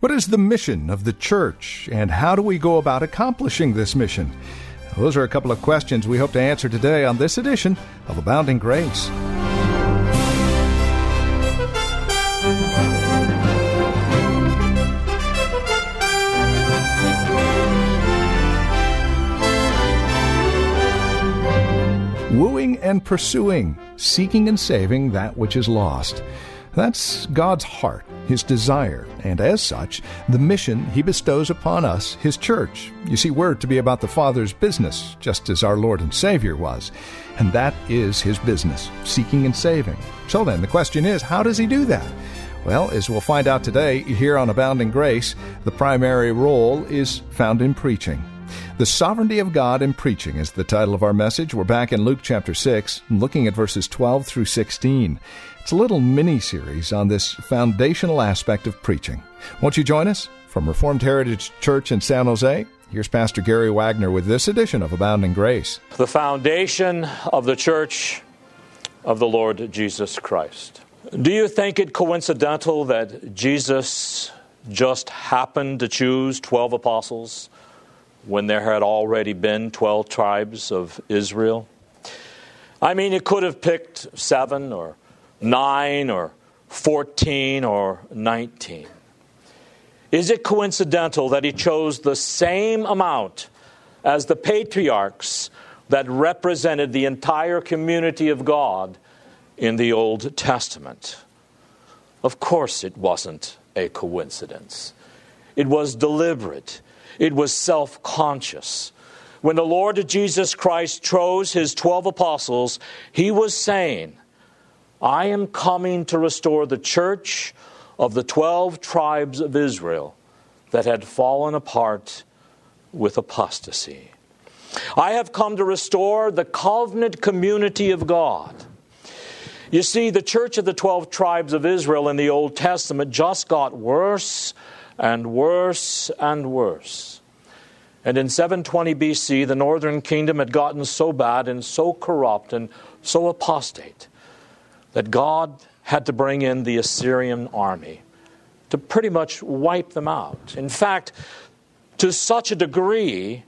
What is the mission of the church, and how do we go about accomplishing this mission? Those are a couple of questions we hope to answer today on this edition of Abounding Grace. Wooing and pursuing, seeking and saving that which is lost. That's God's heart, His desire, and as such, the mission He bestows upon us, His church. You see, we're to be about the Father's business, just as our Lord and Savior was. And that is His business, seeking and saving. So then, the question is, how does He do that? Well, as we'll find out today here on Abounding Grace, the primary role is found in preaching. The Sovereignty of God in Preaching is the title of our message. We're back in Luke chapter 6, looking at verses 12 through 16. It's a little mini series on this foundational aspect of preaching. Won't you join us? From Reformed Heritage Church in San Jose, here's Pastor Gary Wagner with this edition of Abounding Grace. The foundation of the church of the Lord Jesus Christ. Do you think it coincidental that Jesus just happened to choose 12 apostles when there had already been 12 tribes of Israel? I mean, it could have picked seven or 9 or 14 or 19? Is it coincidental that he chose the same amount as the patriarchs that represented the entire community of God in the Old Testament? Of course, it wasn't a coincidence. It was deliberate, it was self conscious. When the Lord Jesus Christ chose his 12 apostles, he was saying, I am coming to restore the church of the 12 tribes of Israel that had fallen apart with apostasy. I have come to restore the covenant community of God. You see, the church of the 12 tribes of Israel in the Old Testament just got worse and worse and worse. And in 720 BC, the northern kingdom had gotten so bad and so corrupt and so apostate that God had to bring in the Assyrian army to pretty much wipe them out. In fact, to such a degree,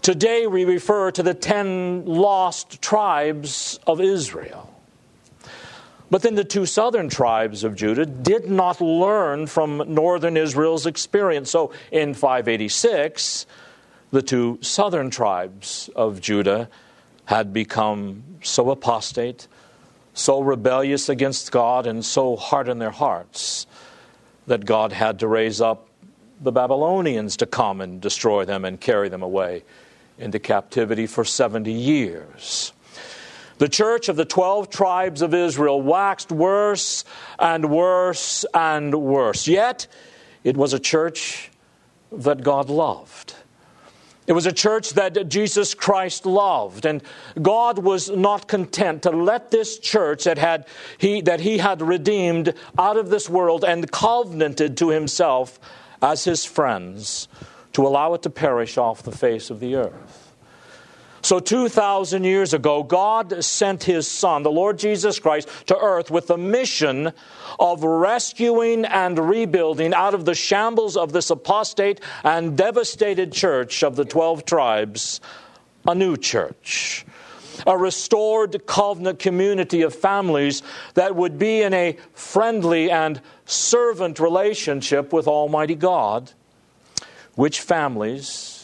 today we refer to the ten lost tribes of Israel. But then the two southern tribes of Judah did not learn from northern Israel's experience. So in 586, the two southern tribes of Judah had become so apostate so rebellious against God and so hard in their hearts that God had to raise up the Babylonians to come and destroy them and carry them away into captivity for 70 years. The church of the 12 tribes of Israel waxed worse and worse and worse. Yet, it was a church that God loved. It was a church that Jesus Christ loved, and God was not content to let this church that, had, he, that He had redeemed out of this world and covenanted to Himself as His friends to allow it to perish off the face of the earth. So, 2,000 years ago, God sent His Son, the Lord Jesus Christ, to earth with the mission of rescuing and rebuilding out of the shambles of this apostate and devastated church of the 12 tribes a new church. A restored covenant community of families that would be in a friendly and servant relationship with Almighty God, which families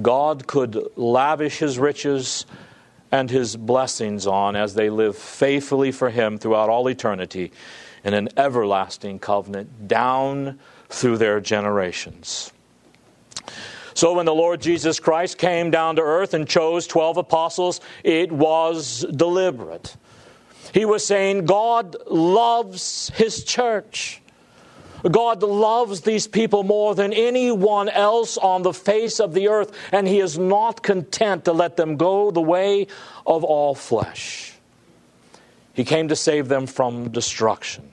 God could lavish his riches and his blessings on as they live faithfully for him throughout all eternity in an everlasting covenant down through their generations. So, when the Lord Jesus Christ came down to earth and chose 12 apostles, it was deliberate. He was saying, God loves his church. God loves these people more than anyone else on the face of the earth, and He is not content to let them go the way of all flesh. He came to save them from destruction.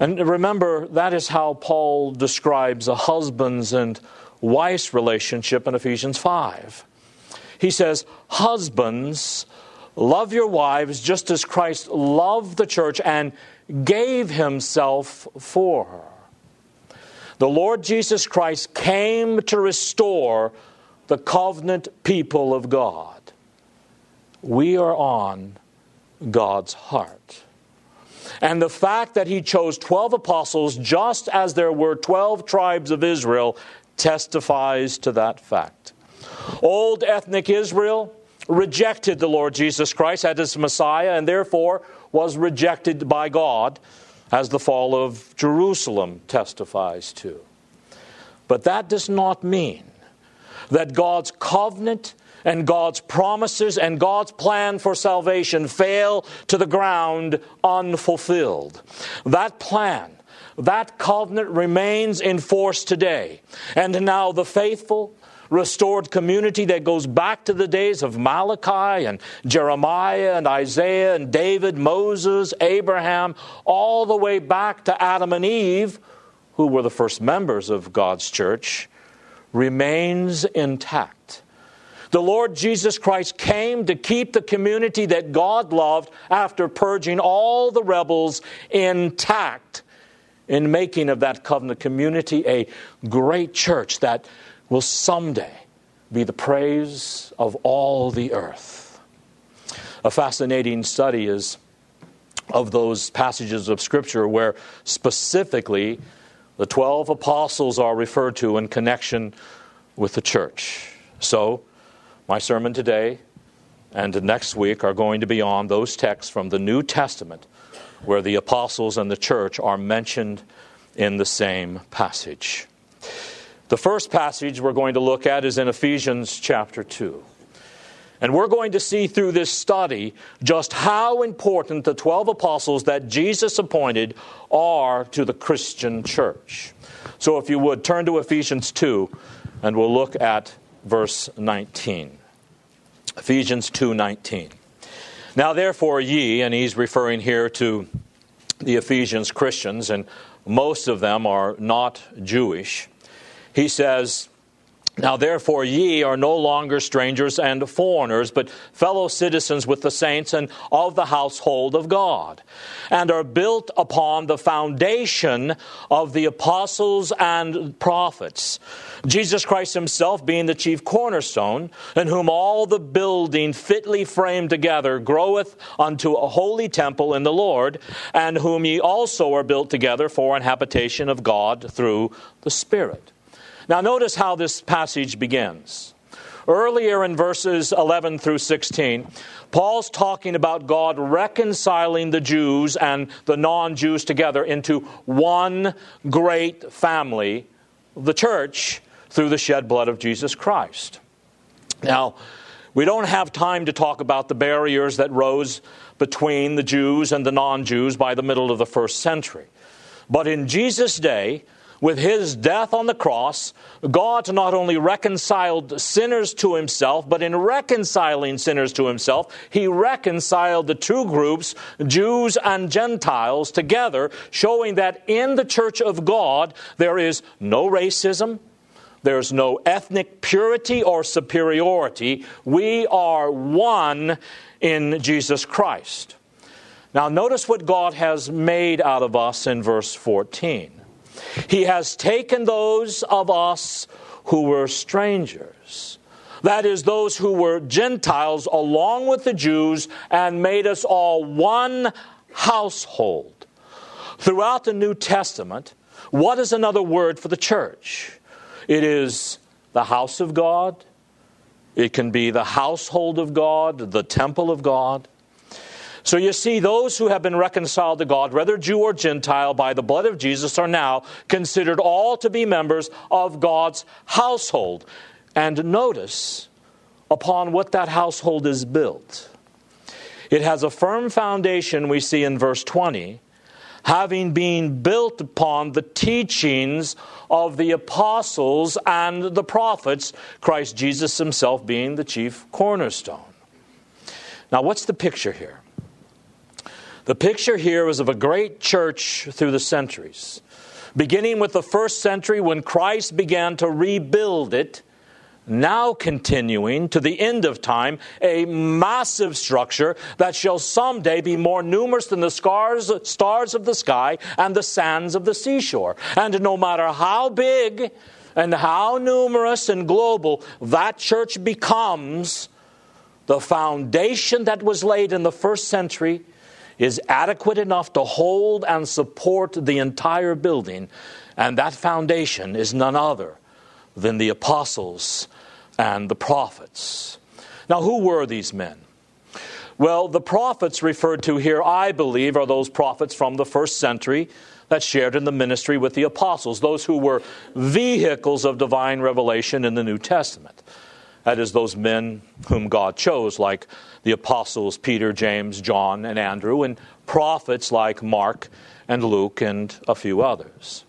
And remember, that is how Paul describes a husband's and wife's relationship in Ephesians 5. He says, Husbands, love your wives just as Christ loved the church and gave himself for her. The Lord Jesus Christ came to restore the covenant people of God. We are on God's heart. And the fact that he chose 12 apostles just as there were 12 tribes of Israel testifies to that fact. Old ethnic Israel rejected the Lord Jesus Christ as his Messiah and therefore was rejected by God, as the fall of Jerusalem testifies to. But that does not mean that God's covenant and God's promises and God's plan for salvation fail to the ground unfulfilled. That plan, that covenant remains in force today. And now the faithful, restored community that goes back to the days of Malachi and Jeremiah and Isaiah and David, Moses, Abraham, all the way back to Adam and Eve, who were the first members of God's church, remains intact. The Lord Jesus Christ came to keep the community that God loved after purging all the rebels intact in making of that covenant community a great church that will someday be the praise of all the earth. A fascinating study is of those passages of Scripture where specifically the 12 apostles are referred to in connection with the church. So, my sermon today and next week are going to be on those texts from the New Testament where the apostles and the church are mentioned in the same passage. The first passage we're going to look at is in Ephesians chapter 2. And we're going to see through this study just how important the 12 apostles that Jesus appointed are to the Christian church. So if you would, turn to Ephesians 2 and we'll look at verse 19. Ephesians 2:19. Now therefore ye, and he's referring here to the Ephesians Christians and most of them are not Jewish he says, now, therefore, ye are no longer strangers and foreigners, but fellow citizens with the saints and of the household of God, and are built upon the foundation of the apostles and prophets. Jesus Christ himself being the chief cornerstone, in whom all the building fitly framed together groweth unto a holy temple in the Lord, and whom ye also are built together for an habitation of God through the Spirit. Now, notice how this passage begins. Earlier in verses 11 through 16, Paul's talking about God reconciling the Jews and the non Jews together into one great family, the church, through the shed blood of Jesus Christ. Now, we don't have time to talk about the barriers that rose between the Jews and the non Jews by the middle of the first century. But in Jesus' day, with his death on the cross, God not only reconciled sinners to himself, but in reconciling sinners to himself, he reconciled the two groups, Jews and Gentiles, together, showing that in the church of God there is no racism, there's no ethnic purity or superiority. We are one in Jesus Christ. Now, notice what God has made out of us in verse 14. He has taken those of us who were strangers, that is, those who were Gentiles, along with the Jews, and made us all one household. Throughout the New Testament, what is another word for the church? It is the house of God. It can be the household of God, the temple of God. So you see, those who have been reconciled to God, whether Jew or Gentile, by the blood of Jesus, are now considered all to be members of God's household. And notice upon what that household is built. It has a firm foundation, we see in verse 20, having been built upon the teachings of the apostles and the prophets, Christ Jesus himself being the chief cornerstone. Now, what's the picture here? The picture here is of a great church through the centuries, beginning with the first century when Christ began to rebuild it now continuing to the end of time, a massive structure that shall someday be more numerous than the scars, stars of the sky and the sands of the seashore. And no matter how big and how numerous and global that church becomes, the foundation that was laid in the first century is adequate enough to hold and support the entire building. And that foundation is none other than the apostles and the prophets. Now, who were these men? Well, the prophets referred to here, I believe, are those prophets from the first century that shared in the ministry with the apostles, those who were vehicles of divine revelation in the New Testament. That is, those men whom God chose, like the apostles Peter, James, John, and Andrew, and prophets like Mark and Luke and a few others.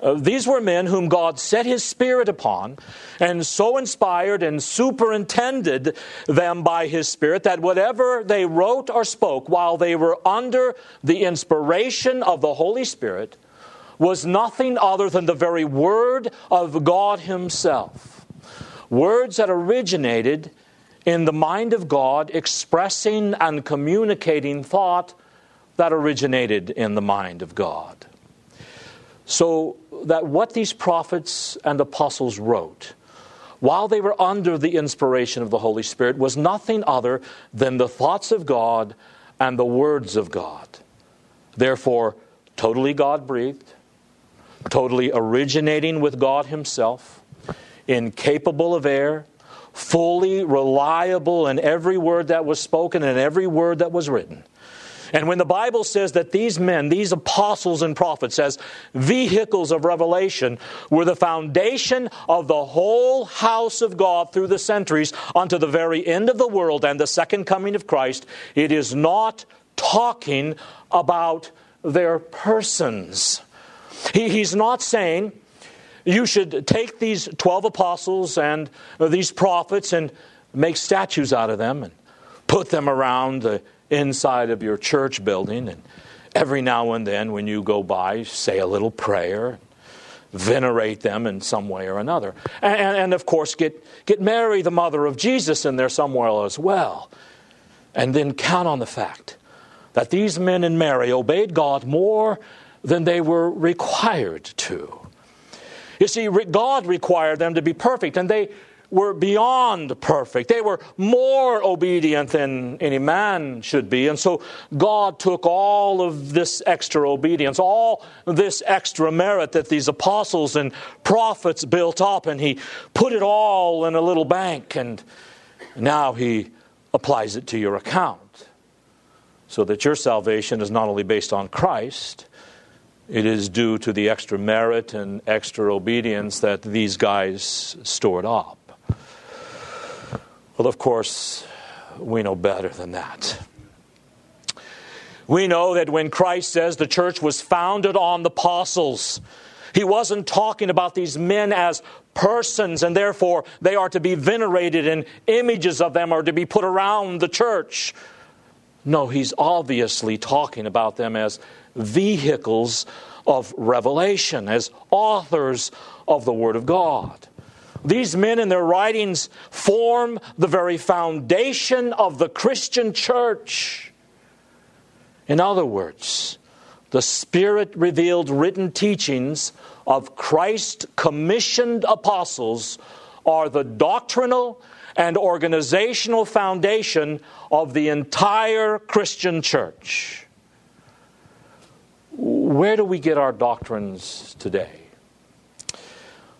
Uh, these were men whom God set his spirit upon and so inspired and superintended them by his spirit that whatever they wrote or spoke while they were under the inspiration of the Holy Spirit was nothing other than the very word of God himself. Words that originated in the mind of God, expressing and communicating thought that originated in the mind of God. So that what these prophets and apostles wrote, while they were under the inspiration of the Holy Spirit, was nothing other than the thoughts of God and the words of God. Therefore, totally God breathed, totally originating with God Himself, incapable of error, fully reliable in every word that was spoken and every word that was written and when the Bible says that these men, these apostles and prophets, as vehicles of revelation, were the foundation of the whole house of God through the centuries unto the very end of the world and the second coming of Christ, it is not talking about their persons. He, he's not saying, you should take these 12 apostles and uh, these prophets and make statues out of them and put them around the inside of your church building, and every now and then when you go by, say a little prayer, venerate them in some way or another. And, and, of course, get, get Mary, the mother of Jesus, in there somewhere as well. And then count on the fact that these men and Mary obeyed God more than they were required to. You see, God required them to be perfect, and they were beyond perfect. They were more obedient than any man should be. And so God took all of this extra obedience, all this extra merit that these apostles and prophets built up, and He put it all in a little bank. And now He applies it to your account. So that your salvation is not only based on Christ, it is due to the extra merit and extra obedience that these guys stored up. Well, of course, we know better than that. We know that when Christ says the church was founded on the apostles, he wasn't talking about these men as persons and therefore they are to be venerated and images of them are to be put around the church. No, he's obviously talking about them as vehicles of revelation, as authors of the Word of God. These men and their writings form the very foundation of the Christian church. In other words, the Spirit revealed written teachings of Christ commissioned apostles are the doctrinal and organizational foundation of the entire Christian church. Where do we get our doctrines today?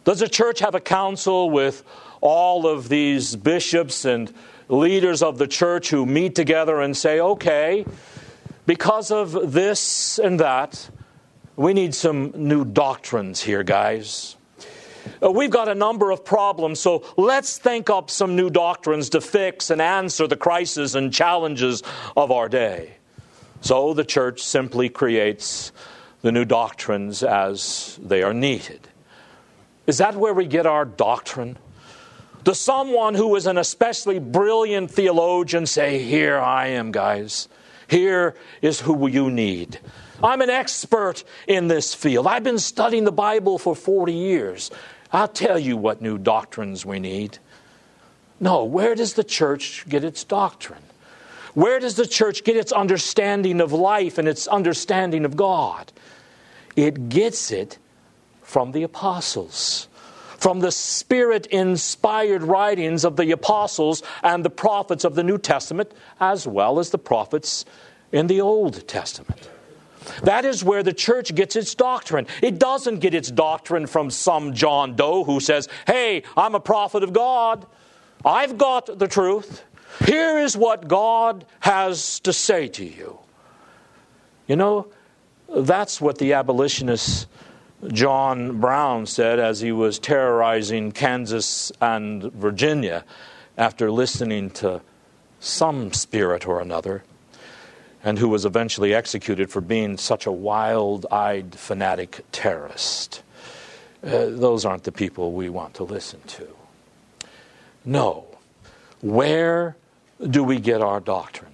Does the church have a council with all of these bishops and leaders of the church who meet together and say, okay, because of this and that, we need some new doctrines here, guys. Uh, we've got a number of problems, so let's think up some new doctrines to fix and answer the crises and challenges of our day. So the church simply creates the new doctrines as they are needed. Is that where we get our doctrine? Does someone who is an especially brilliant theologian say, Here I am, guys. Here is who you need. I'm an expert in this field. I've been studying the Bible for 40 years. I'll tell you what new doctrines we need. No, where does the church get its doctrine? Where does the church get its understanding of life and its understanding of God? It gets it from the apostles, from the spirit inspired writings of the apostles and the prophets of the New Testament, as well as the prophets in the Old Testament. That is where the church gets its doctrine. It doesn't get its doctrine from some John Doe who says, Hey, I'm a prophet of God. I've got the truth. Here is what God has to say to you. You know, that's what the abolitionist John Brown said as he was terrorizing Kansas and Virginia after listening to some spirit or another and who was eventually executed for being such a wild eyed fanatic terrorist. Uh, those aren't the people we want to listen to. No. Where do we get our doctrine?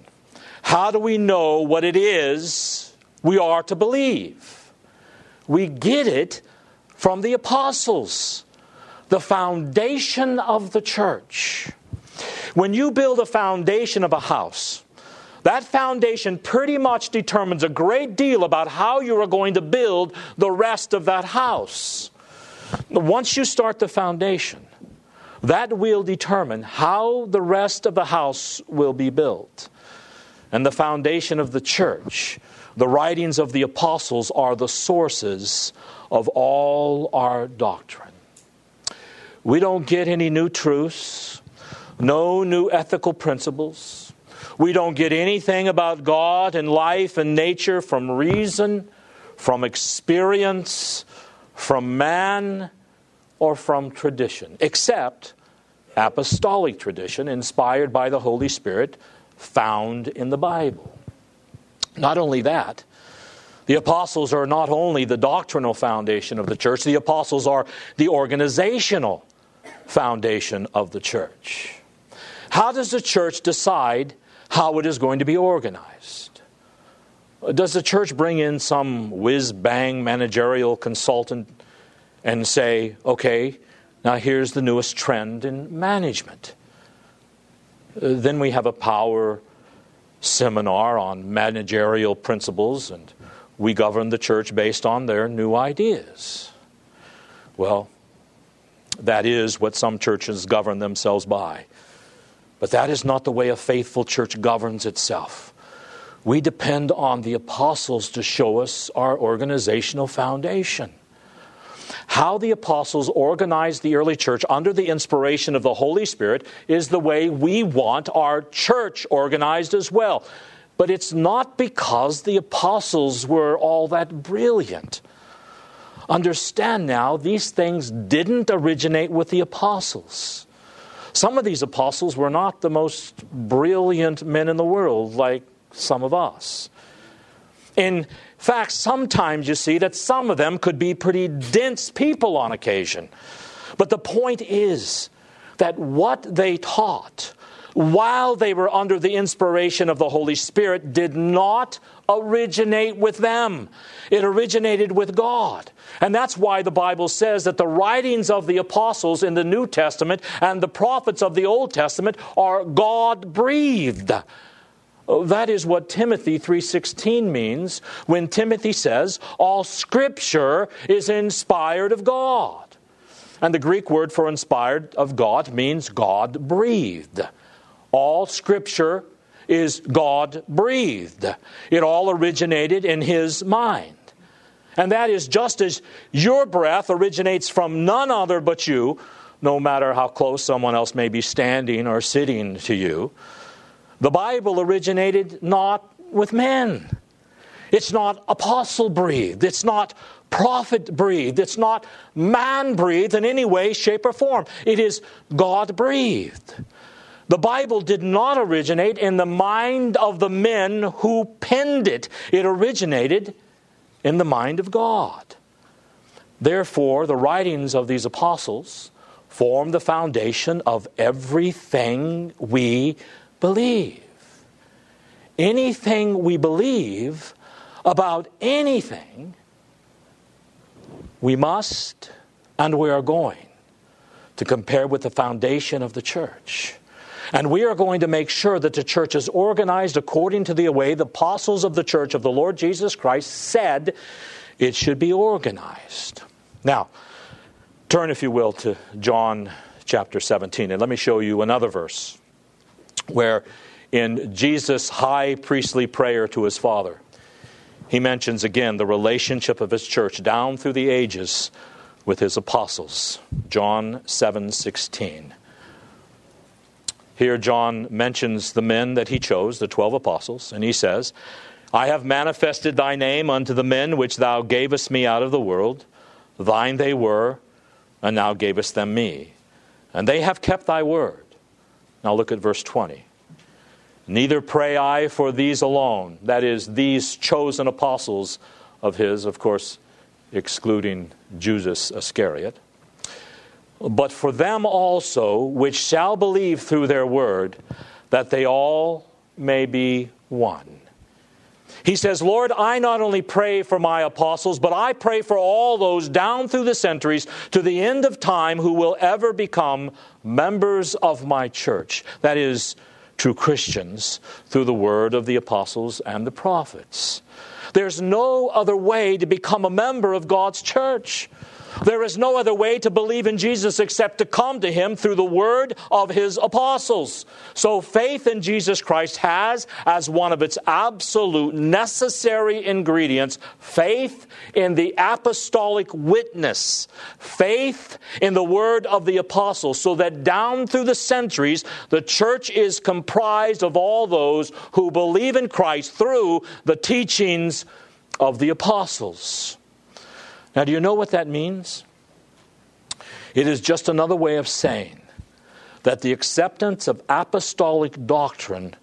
How do we know what it is we are to believe? We get it from the apostles, the foundation of the church. When you build a foundation of a house, that foundation pretty much determines a great deal about how you are going to build the rest of that house. Once you start the foundation, that will determine how the rest of the house will be built. And the foundation of the church, the writings of the apostles, are the sources of all our doctrine. We don't get any new truths, no new ethical principles we don't get anything about God and life and nature from reason, from experience, from man, or from tradition, except apostolic tradition inspired by the Holy Spirit found in the Bible. Not only that, the apostles are not only the doctrinal foundation of the church, the apostles are the organizational foundation of the church. How does the church decide how it is going to be organized. Does the church bring in some whiz bang managerial consultant and say, okay, now here's the newest trend in management? Uh, then we have a power seminar on managerial principles and we govern the church based on their new ideas. Well, that is what some churches govern themselves by. But that is not the way a faithful church governs itself. We depend on the apostles to show us our organizational foundation. How the apostles organized the early church under the inspiration of the Holy Spirit is the way we want our church organized as well. But it's not because the apostles were all that brilliant. Understand now, these things didn't originate with the apostles. Some of these apostles were not the most brilliant men in the world, like some of us. In fact, sometimes you see that some of them could be pretty dense people on occasion. But the point is that what they taught while they were under the inspiration of the Holy Spirit did not originate with them. It originated with God. And that's why the Bible says that the writings of the apostles in the New Testament and the prophets of the Old Testament are God breathed. Oh, that is what Timothy 3:16 means when Timothy says all scripture is inspired of God. And the Greek word for inspired of God means God breathed. All scripture is God breathed. It all originated in His mind. And that is just as your breath originates from none other but you, no matter how close someone else may be standing or sitting to you. The Bible originated not with men. It's not apostle breathed. It's not prophet breathed. It's not man breathed in any way, shape, or form. It is God breathed. The Bible did not originate in the mind of the men who penned it, it originated in the mind of God. Therefore, the writings of these apostles form the foundation of everything we believe. Anything we believe about anything, we must and we are going to compare with the foundation of the church. And we are going to make sure that the church is organized according to the way the apostles of the church of the Lord Jesus Christ said it should be organized. Now, turn, if you will, to John chapter 17, and let me show you another verse where in Jesus' high priestly prayer to his Father, he mentions again the relationship of his church down through the ages with his apostles. John 7:16. Here John mentions the men that he chose, the 12 apostles, and he says, "I have manifested thy name unto the men which thou gavest me out of the world; thine they were, and thou gavest them me, and they have kept thy word." Now look at verse 20. Neither pray I for these alone, that is, these chosen apostles of his, of course, excluding Judas Iscariot, but for them also which shall believe through their word, that they all may be one. He says, Lord, I not only pray for my apostles, but I pray for all those down through the centuries to the end of time who will ever become members of my church. That is, true Christians through the word of the apostles and the prophets. There's no other way to become a member of God's church. There is no other way to believe in Jesus except to come to Him through the word of His apostles. So faith in Jesus Christ has, as one of its absolute necessary ingredients, faith in the apostolic witness, faith in the word of the apostles, so that down through the centuries, the church is comprised of all those who believe in Christ through the teachings of the apostles. Now, do you know what that means? It is just another way of saying that the acceptance of apostolic doctrine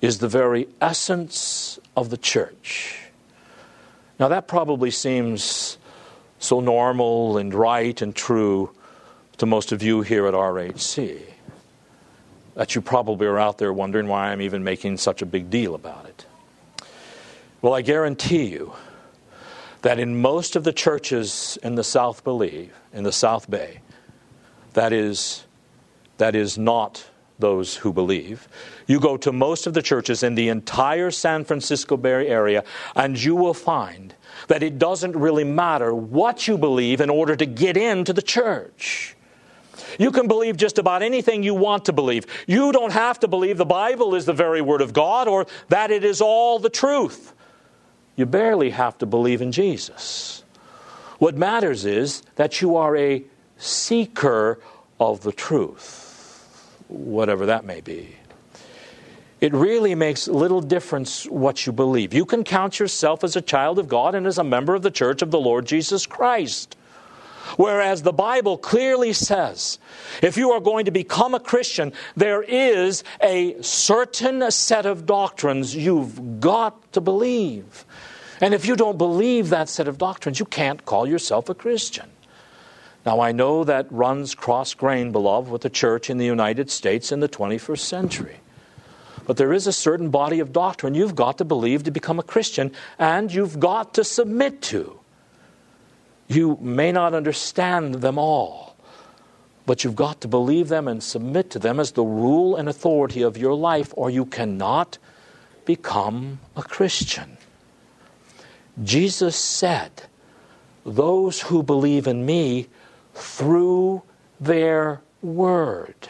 is the very essence of the church. Now, that probably seems so normal and right and true to most of you here at RHC that you probably are out there wondering why I'm even making such a big deal about it. Well, I guarantee you that in most of the churches in the South believe, in the South Bay, that is, that is not those who believe. You go to most of the churches in the entire San Francisco Bay Area, and you will find that it doesn't really matter what you believe in order to get into the church. You can believe just about anything you want to believe. You don't have to believe the Bible is the very Word of God or that it is all the truth you barely have to believe in Jesus. What matters is that you are a seeker of the truth, whatever that may be. It really makes little difference what you believe. You can count yourself as a child of God and as a member of the church of the Lord Jesus Christ. Whereas the Bible clearly says if you are going to become a Christian, there is a certain set of doctrines you've got to believe. And if you don't believe that set of doctrines, you can't call yourself a Christian. Now, I know that runs cross grain, beloved, with the church in the United States in the 21st century. But there is a certain body of doctrine you've got to believe to become a Christian, and you've got to submit to. You may not understand them all, but you've got to believe them and submit to them as the rule and authority of your life, or you cannot become a Christian. Jesus said, Those who believe in me through their word.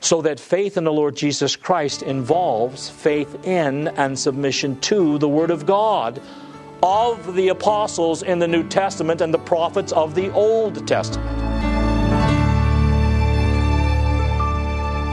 So that faith in the Lord Jesus Christ involves faith in and submission to the Word of God of the apostles in the New Testament and the prophets of the Old Testament.